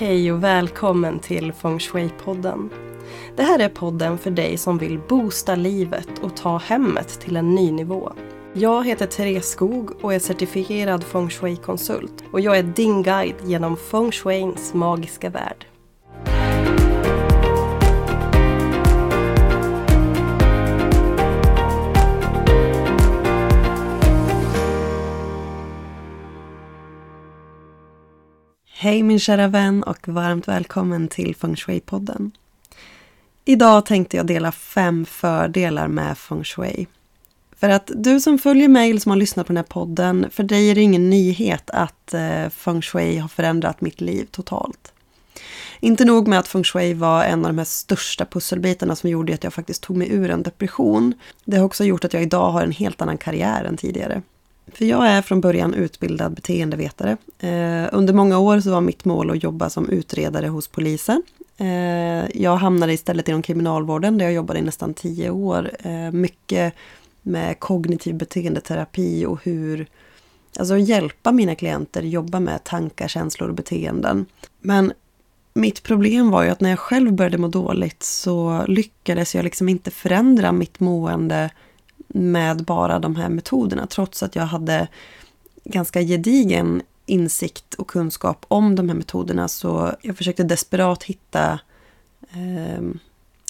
Hej och välkommen till Feng Shui-podden. Det här är podden för dig som vill boosta livet och ta hemmet till en ny nivå. Jag heter Therese Skog och är certifierad Feng Shui-konsult och jag är din guide genom Feng Shuins magiska värld. Hej min kära vän och varmt välkommen till Feng Shui-podden. Idag tänkte jag dela fem fördelar med Feng Shui. För att du som följer mig eller som har lyssnat på den här podden, för dig är det ingen nyhet att eh, Feng Shui har förändrat mitt liv totalt. Inte nog med att Feng Shui var en av de här största pusselbitarna som gjorde att jag faktiskt tog mig ur en depression. Det har också gjort att jag idag har en helt annan karriär än tidigare. För jag är från början utbildad beteendevetare. Eh, under många år så var mitt mål att jobba som utredare hos polisen. Eh, jag hamnade istället inom kriminalvården där jag jobbade i nästan tio år. Eh, mycket med kognitiv beteendeterapi och hur Alltså hjälpa mina klienter jobba med tankar, känslor och beteenden. Men mitt problem var ju att när jag själv började må dåligt så lyckades jag liksom inte förändra mitt mående med bara de här metoderna trots att jag hade ganska gedigen insikt och kunskap om de här metoderna så jag försökte desperat hitta eh,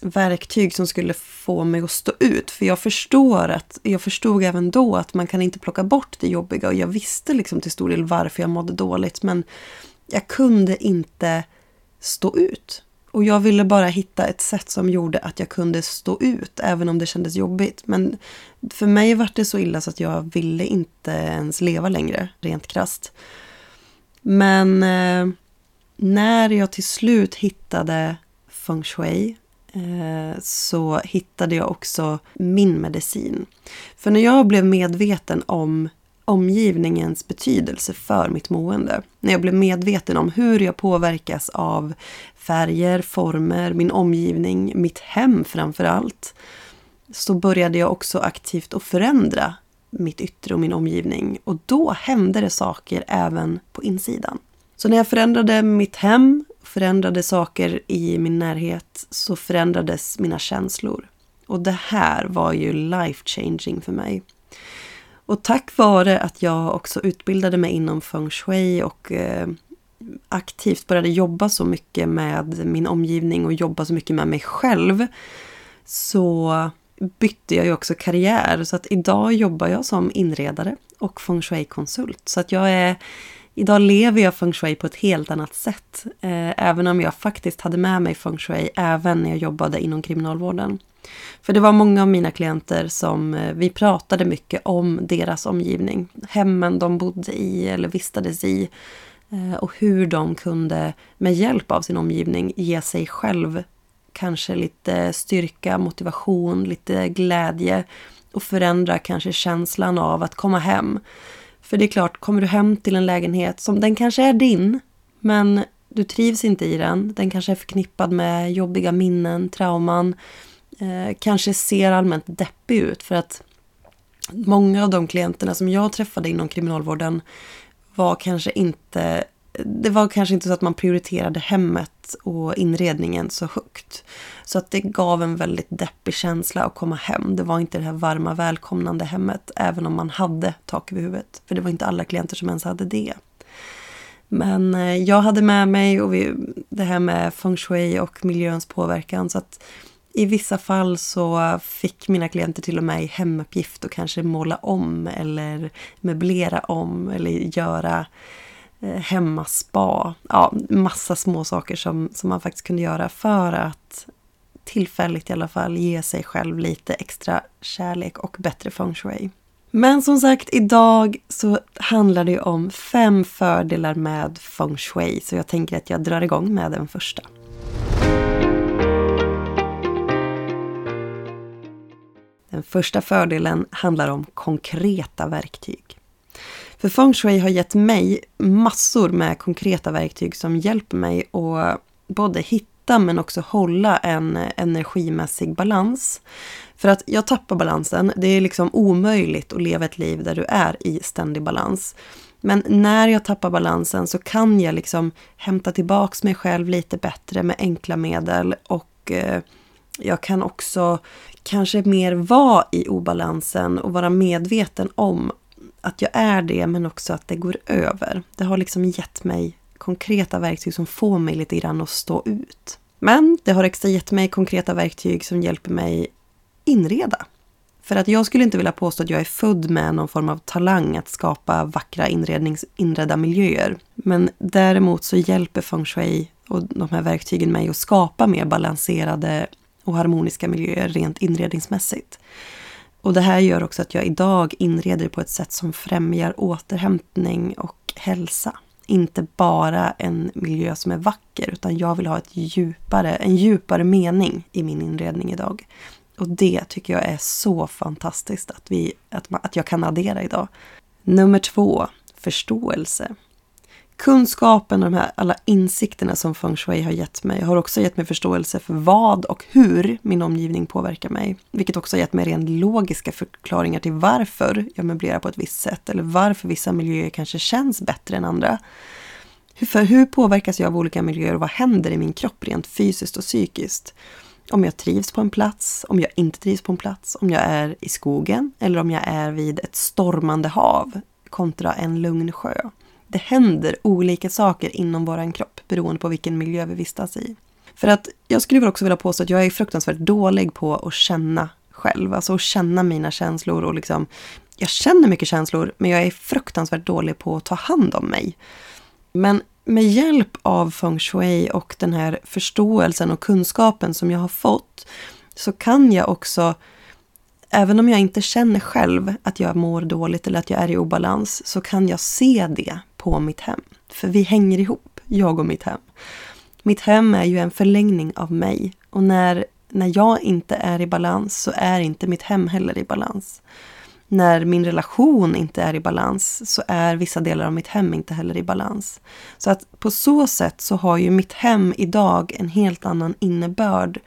verktyg som skulle få mig att stå ut. För jag förstår att, jag förstod även då att man kan inte plocka bort det jobbiga och jag visste liksom till stor del varför jag mådde dåligt men jag kunde inte stå ut. Och jag ville bara hitta ett sätt som gjorde att jag kunde stå ut, även om det kändes jobbigt. Men för mig var det så illa så att jag ville inte ens leva längre, rent krast. Men eh, när jag till slut hittade feng shui eh, så hittade jag också min medicin. För när jag blev medveten om omgivningens betydelse för mitt mående. När jag blev medveten om hur jag påverkas av färger, former, min omgivning, mitt hem framför allt. Så började jag också aktivt att förändra mitt yttre och min omgivning. Och då hände det saker även på insidan. Så när jag förändrade mitt hem, förändrade saker i min närhet, så förändrades mina känslor. Och det här var ju life changing för mig. Och tack vare att jag också utbildade mig inom feng shui och eh, aktivt började jobba så mycket med min omgivning och jobba så mycket med mig själv så bytte jag ju också karriär. Så att idag jobbar jag som inredare och feng shui-konsult. Så att jag är Idag lever jag feng shui på ett helt annat sätt. Eh, även om jag faktiskt hade med mig feng shui även när jag jobbade inom kriminalvården. För det var många av mina klienter som eh, vi pratade mycket om deras omgivning. Hemmen de bodde i eller vistades i. Eh, och hur de kunde med hjälp av sin omgivning ge sig själv kanske lite styrka, motivation, lite glädje och förändra kanske känslan av att komma hem. För det är klart, kommer du hem till en lägenhet som den kanske är din, men du trivs inte i den. Den kanske är förknippad med jobbiga minnen, trauman. Eh, kanske ser allmänt deppig ut för att många av de klienterna som jag träffade inom kriminalvården var kanske inte det var kanske inte så att man prioriterade hemmet och inredningen så högt. Så att det gav en väldigt deppig känsla att komma hem. Det var inte det här varma välkomnande hemmet, även om man hade tak över huvudet. För det var inte alla klienter som ens hade det. Men eh, jag hade med mig och vi, det här med feng shui och miljöns påverkan. Så att i vissa fall så fick mina klienter till och med hemuppgift att kanske måla om eller möblera om eller göra Eh, hemmaspa. Ja, massa små saker som, som man faktiskt kunde göra för att tillfälligt i alla fall ge sig själv lite extra kärlek och bättre feng shui. Men som sagt, idag så handlar det om fem fördelar med feng shui. Så jag tänker att jag drar igång med den första. Den första fördelen handlar om konkreta verktyg. För feng shui har gett mig massor med konkreta verktyg som hjälper mig att både hitta men också hålla en energimässig balans. För att jag tappar balansen. Det är liksom omöjligt att leva ett liv där du är i ständig balans. Men när jag tappar balansen så kan jag liksom hämta tillbaks mig själv lite bättre med enkla medel och eh, jag kan också kanske mer vara i obalansen och vara medveten om att jag är det men också att det går över. Det har liksom gett mig konkreta verktyg som får mig lite grann att stå ut. Men det har också gett mig konkreta verktyg som hjälper mig inreda. För att jag skulle inte vilja påstå att jag är född med någon form av talang att skapa vackra inrednings, inredda miljöer. Men däremot så hjälper feng shui och de här verktygen mig att skapa mer balanserade och harmoniska miljöer rent inredningsmässigt. Och det här gör också att jag idag inreder på ett sätt som främjar återhämtning och hälsa. Inte bara en miljö som är vacker utan jag vill ha ett djupare, en djupare mening i min inredning idag. Och det tycker jag är så fantastiskt att, vi, att, att jag kan addera idag. Nummer två, förståelse. Kunskapen och de här alla insikterna som feng shui har gett mig har också gett mig förståelse för vad och hur min omgivning påverkar mig. Vilket också har gett mig rent logiska förklaringar till varför jag möblerar på ett visst sätt eller varför vissa miljöer kanske känns bättre än andra. För hur påverkas jag av olika miljöer och vad händer i min kropp rent fysiskt och psykiskt? Om jag trivs på en plats, om jag inte trivs på en plats, om jag är i skogen eller om jag är vid ett stormande hav kontra en lugn sjö. Det händer olika saker inom vår kropp beroende på vilken miljö vi vistas i. För att jag skulle också vilja påstå att jag är fruktansvärt dålig på att känna själv, alltså att känna mina känslor och liksom jag känner mycket känslor men jag är fruktansvärt dålig på att ta hand om mig. Men med hjälp av feng shui och den här förståelsen och kunskapen som jag har fått så kan jag också, även om jag inte känner själv att jag mår dåligt eller att jag är i obalans, så kan jag se det på mitt hem. För vi hänger ihop, jag och mitt hem. Mitt hem är ju en förlängning av mig och när, när jag inte är i balans så är inte mitt hem heller i balans när min relation inte är i balans så är vissa delar av mitt hem inte heller i balans. Så att på så sätt så har ju mitt hem idag en helt annan innebörd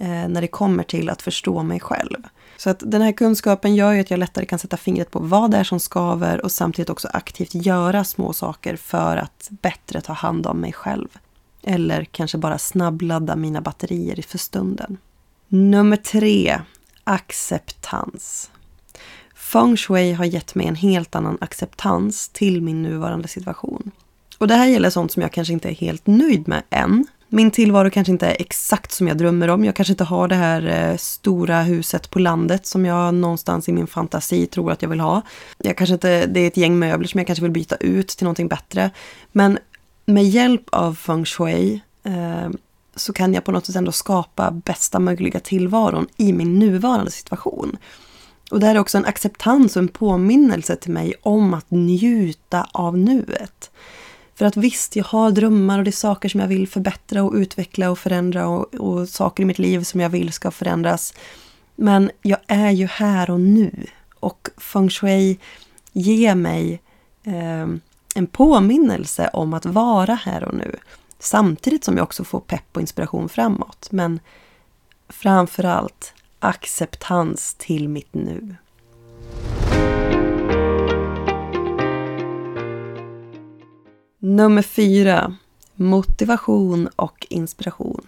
eh, när det kommer till att förstå mig själv. Så att den här kunskapen gör ju att jag lättare kan sätta fingret på vad det är som skaver och samtidigt också aktivt göra små saker för att bättre ta hand om mig själv. Eller kanske bara snabbladda mina batterier för stunden. Nummer tre, acceptans. Feng shui har gett mig en helt annan acceptans till min nuvarande situation. Och det här gäller sånt som jag kanske inte är helt nöjd med än. Min tillvaro kanske inte är exakt som jag drömmer om. Jag kanske inte har det här eh, stora huset på landet som jag någonstans i min fantasi tror att jag vill ha. Jag kanske inte, det är ett gäng möbler som jag kanske vill byta ut till någonting bättre. Men med hjälp av feng shui eh, så kan jag på något sätt ändå skapa bästa möjliga tillvaron i min nuvarande situation. Och det här är också en acceptans och en påminnelse till mig om att njuta av nuet. För att visst, jag har drömmar och det är saker som jag vill förbättra och utveckla och förändra och, och saker i mitt liv som jag vill ska förändras. Men jag är ju här och nu. Och feng shui ger mig eh, en påminnelse om att vara här och nu. Samtidigt som jag också får pepp och inspiration framåt. Men framförallt acceptans till mitt nu. Nummer fyra. Motivation och inspiration.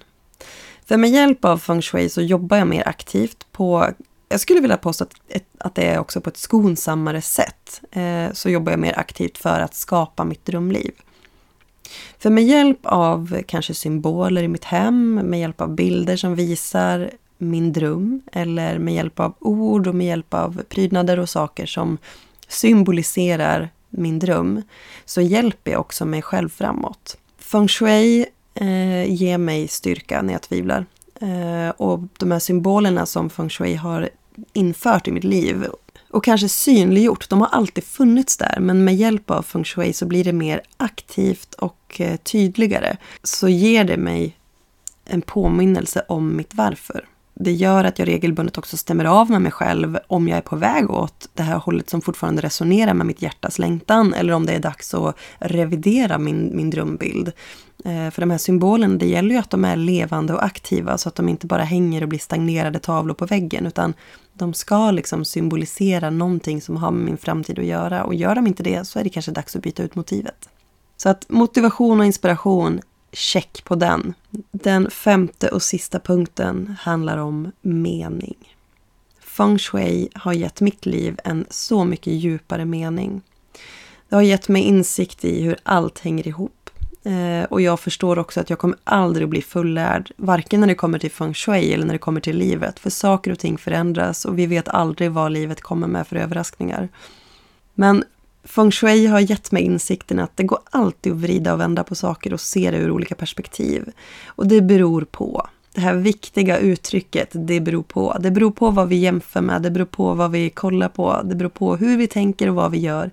För med hjälp av feng shui så jobbar jag mer aktivt på jag skulle vilja påstå att, att det är också på ett skonsammare sätt. Eh, så jobbar jag mer aktivt för att skapa mitt drömliv. För med hjälp av kanske symboler i mitt hem, med hjälp av bilder som visar min dröm eller med hjälp av ord och med hjälp av prydnader och saker som symboliserar min dröm så hjälper jag också mig själv framåt. Feng shui eh, ger mig styrka när jag tvivlar. Eh, och de här symbolerna som feng shui har infört i mitt liv och kanske synliggjort, de har alltid funnits där men med hjälp av feng shui så blir det mer aktivt och eh, tydligare. Så ger det mig en påminnelse om mitt varför det gör att jag regelbundet också stämmer av med mig själv om jag är på väg åt det här hållet som fortfarande resonerar med mitt hjärtas längtan eller om det är dags att revidera min, min drömbild. Eh, för de här symbolerna, det gäller ju att de är levande och aktiva så att de inte bara hänger och blir stagnerade tavlor på väggen utan de ska liksom symbolisera någonting som har med min framtid att göra och gör de inte det så är det kanske dags att byta ut motivet. Så att motivation och inspiration, check på den. Den femte och sista punkten handlar om mening. Feng shui har gett mitt liv en så mycket djupare mening. Det har gett mig insikt i hur allt hänger ihop. Eh, och jag förstår också att jag kommer aldrig att bli fullärd, varken när det kommer till feng shui eller när det kommer till livet. För saker och ting förändras och vi vet aldrig vad livet kommer med för överraskningar. Men feng shui har gett mig insikten att det går alltid att vrida och vända på saker och se det ur olika perspektiv. Och det beror på. Det här viktiga uttrycket, det beror på. Det beror på vad vi jämför med, det beror på vad vi kollar på, det beror på hur vi tänker och vad vi gör.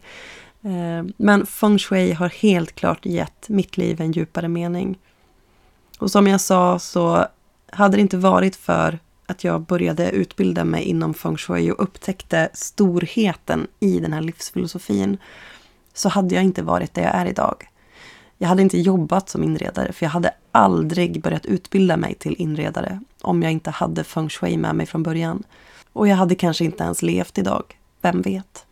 Eh, men feng shui har helt klart gett mitt liv en djupare mening. Och som jag sa så hade det inte varit för att jag började utbilda mig inom feng shui och upptäckte storheten i den här livsfilosofin så hade jag inte varit där jag är idag. Jag hade inte jobbat som inredare för jag hade aldrig börjat utbilda mig till inredare om jag inte hade feng shui med mig från början. Och jag hade kanske inte ens levt idag. Vem vet?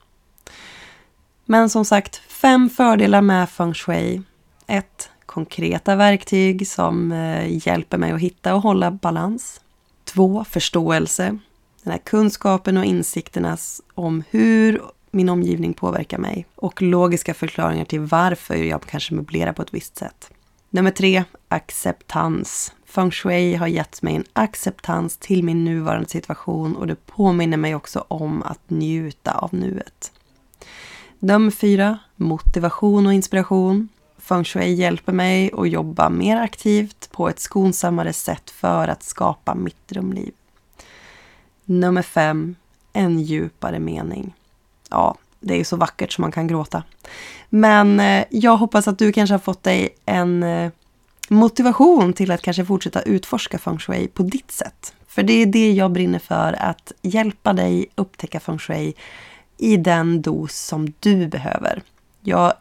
Men som sagt, fem fördelar med feng shui. 1. Konkreta verktyg som eh, hjälper mig att hitta och hålla balans. 2. Förståelse. Den här kunskapen och insikterna om hur min omgivning påverkar mig. Och logiska förklaringar till varför jag kanske möblerar på ett visst sätt. Nummer tre, acceptans. Feng shui har gett mig en acceptans till min nuvarande situation och det påminner mig också om att njuta av nuet. Nummer fyra, motivation och inspiration. Feng shui hjälper mig att jobba mer aktivt på ett skonsammare sätt för att skapa mitt drömliv. Nummer fem, en djupare mening. Ja, det är ju så vackert som man kan gråta. Men eh, jag hoppas att du kanske har fått dig en eh, motivation till att kanske fortsätta utforska feng shui på ditt sätt. För det är det jag brinner för, att hjälpa dig upptäcka feng shui i den dos som du behöver. Jag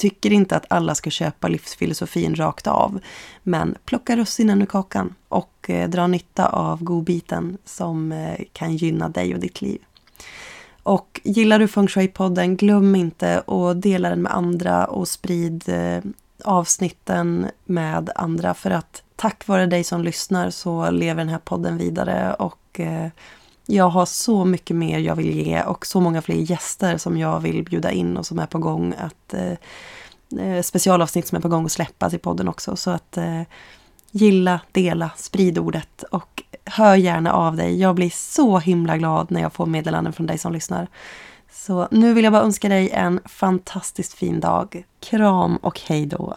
tycker inte att alla ska köpa livsfilosofin rakt av. Men plocka russinen ur kakan och eh, dra nytta av godbiten som eh, kan gynna dig och ditt liv. Och gillar du Feng Shui-podden, glöm inte att dela den med andra och sprid eh, avsnitten med andra för att tack vare dig som lyssnar så lever den här podden vidare och eh, jag har så mycket mer jag vill ge och så många fler gäster som jag vill bjuda in och som är på gång att eh, eh, specialavsnitt som är på gång att släppas i podden också. Så att eh, gilla, dela, sprid ordet och hör gärna av dig. Jag blir så himla glad när jag får meddelanden från dig som lyssnar. Så nu vill jag bara önska dig en fantastiskt fin dag. Kram och hej då!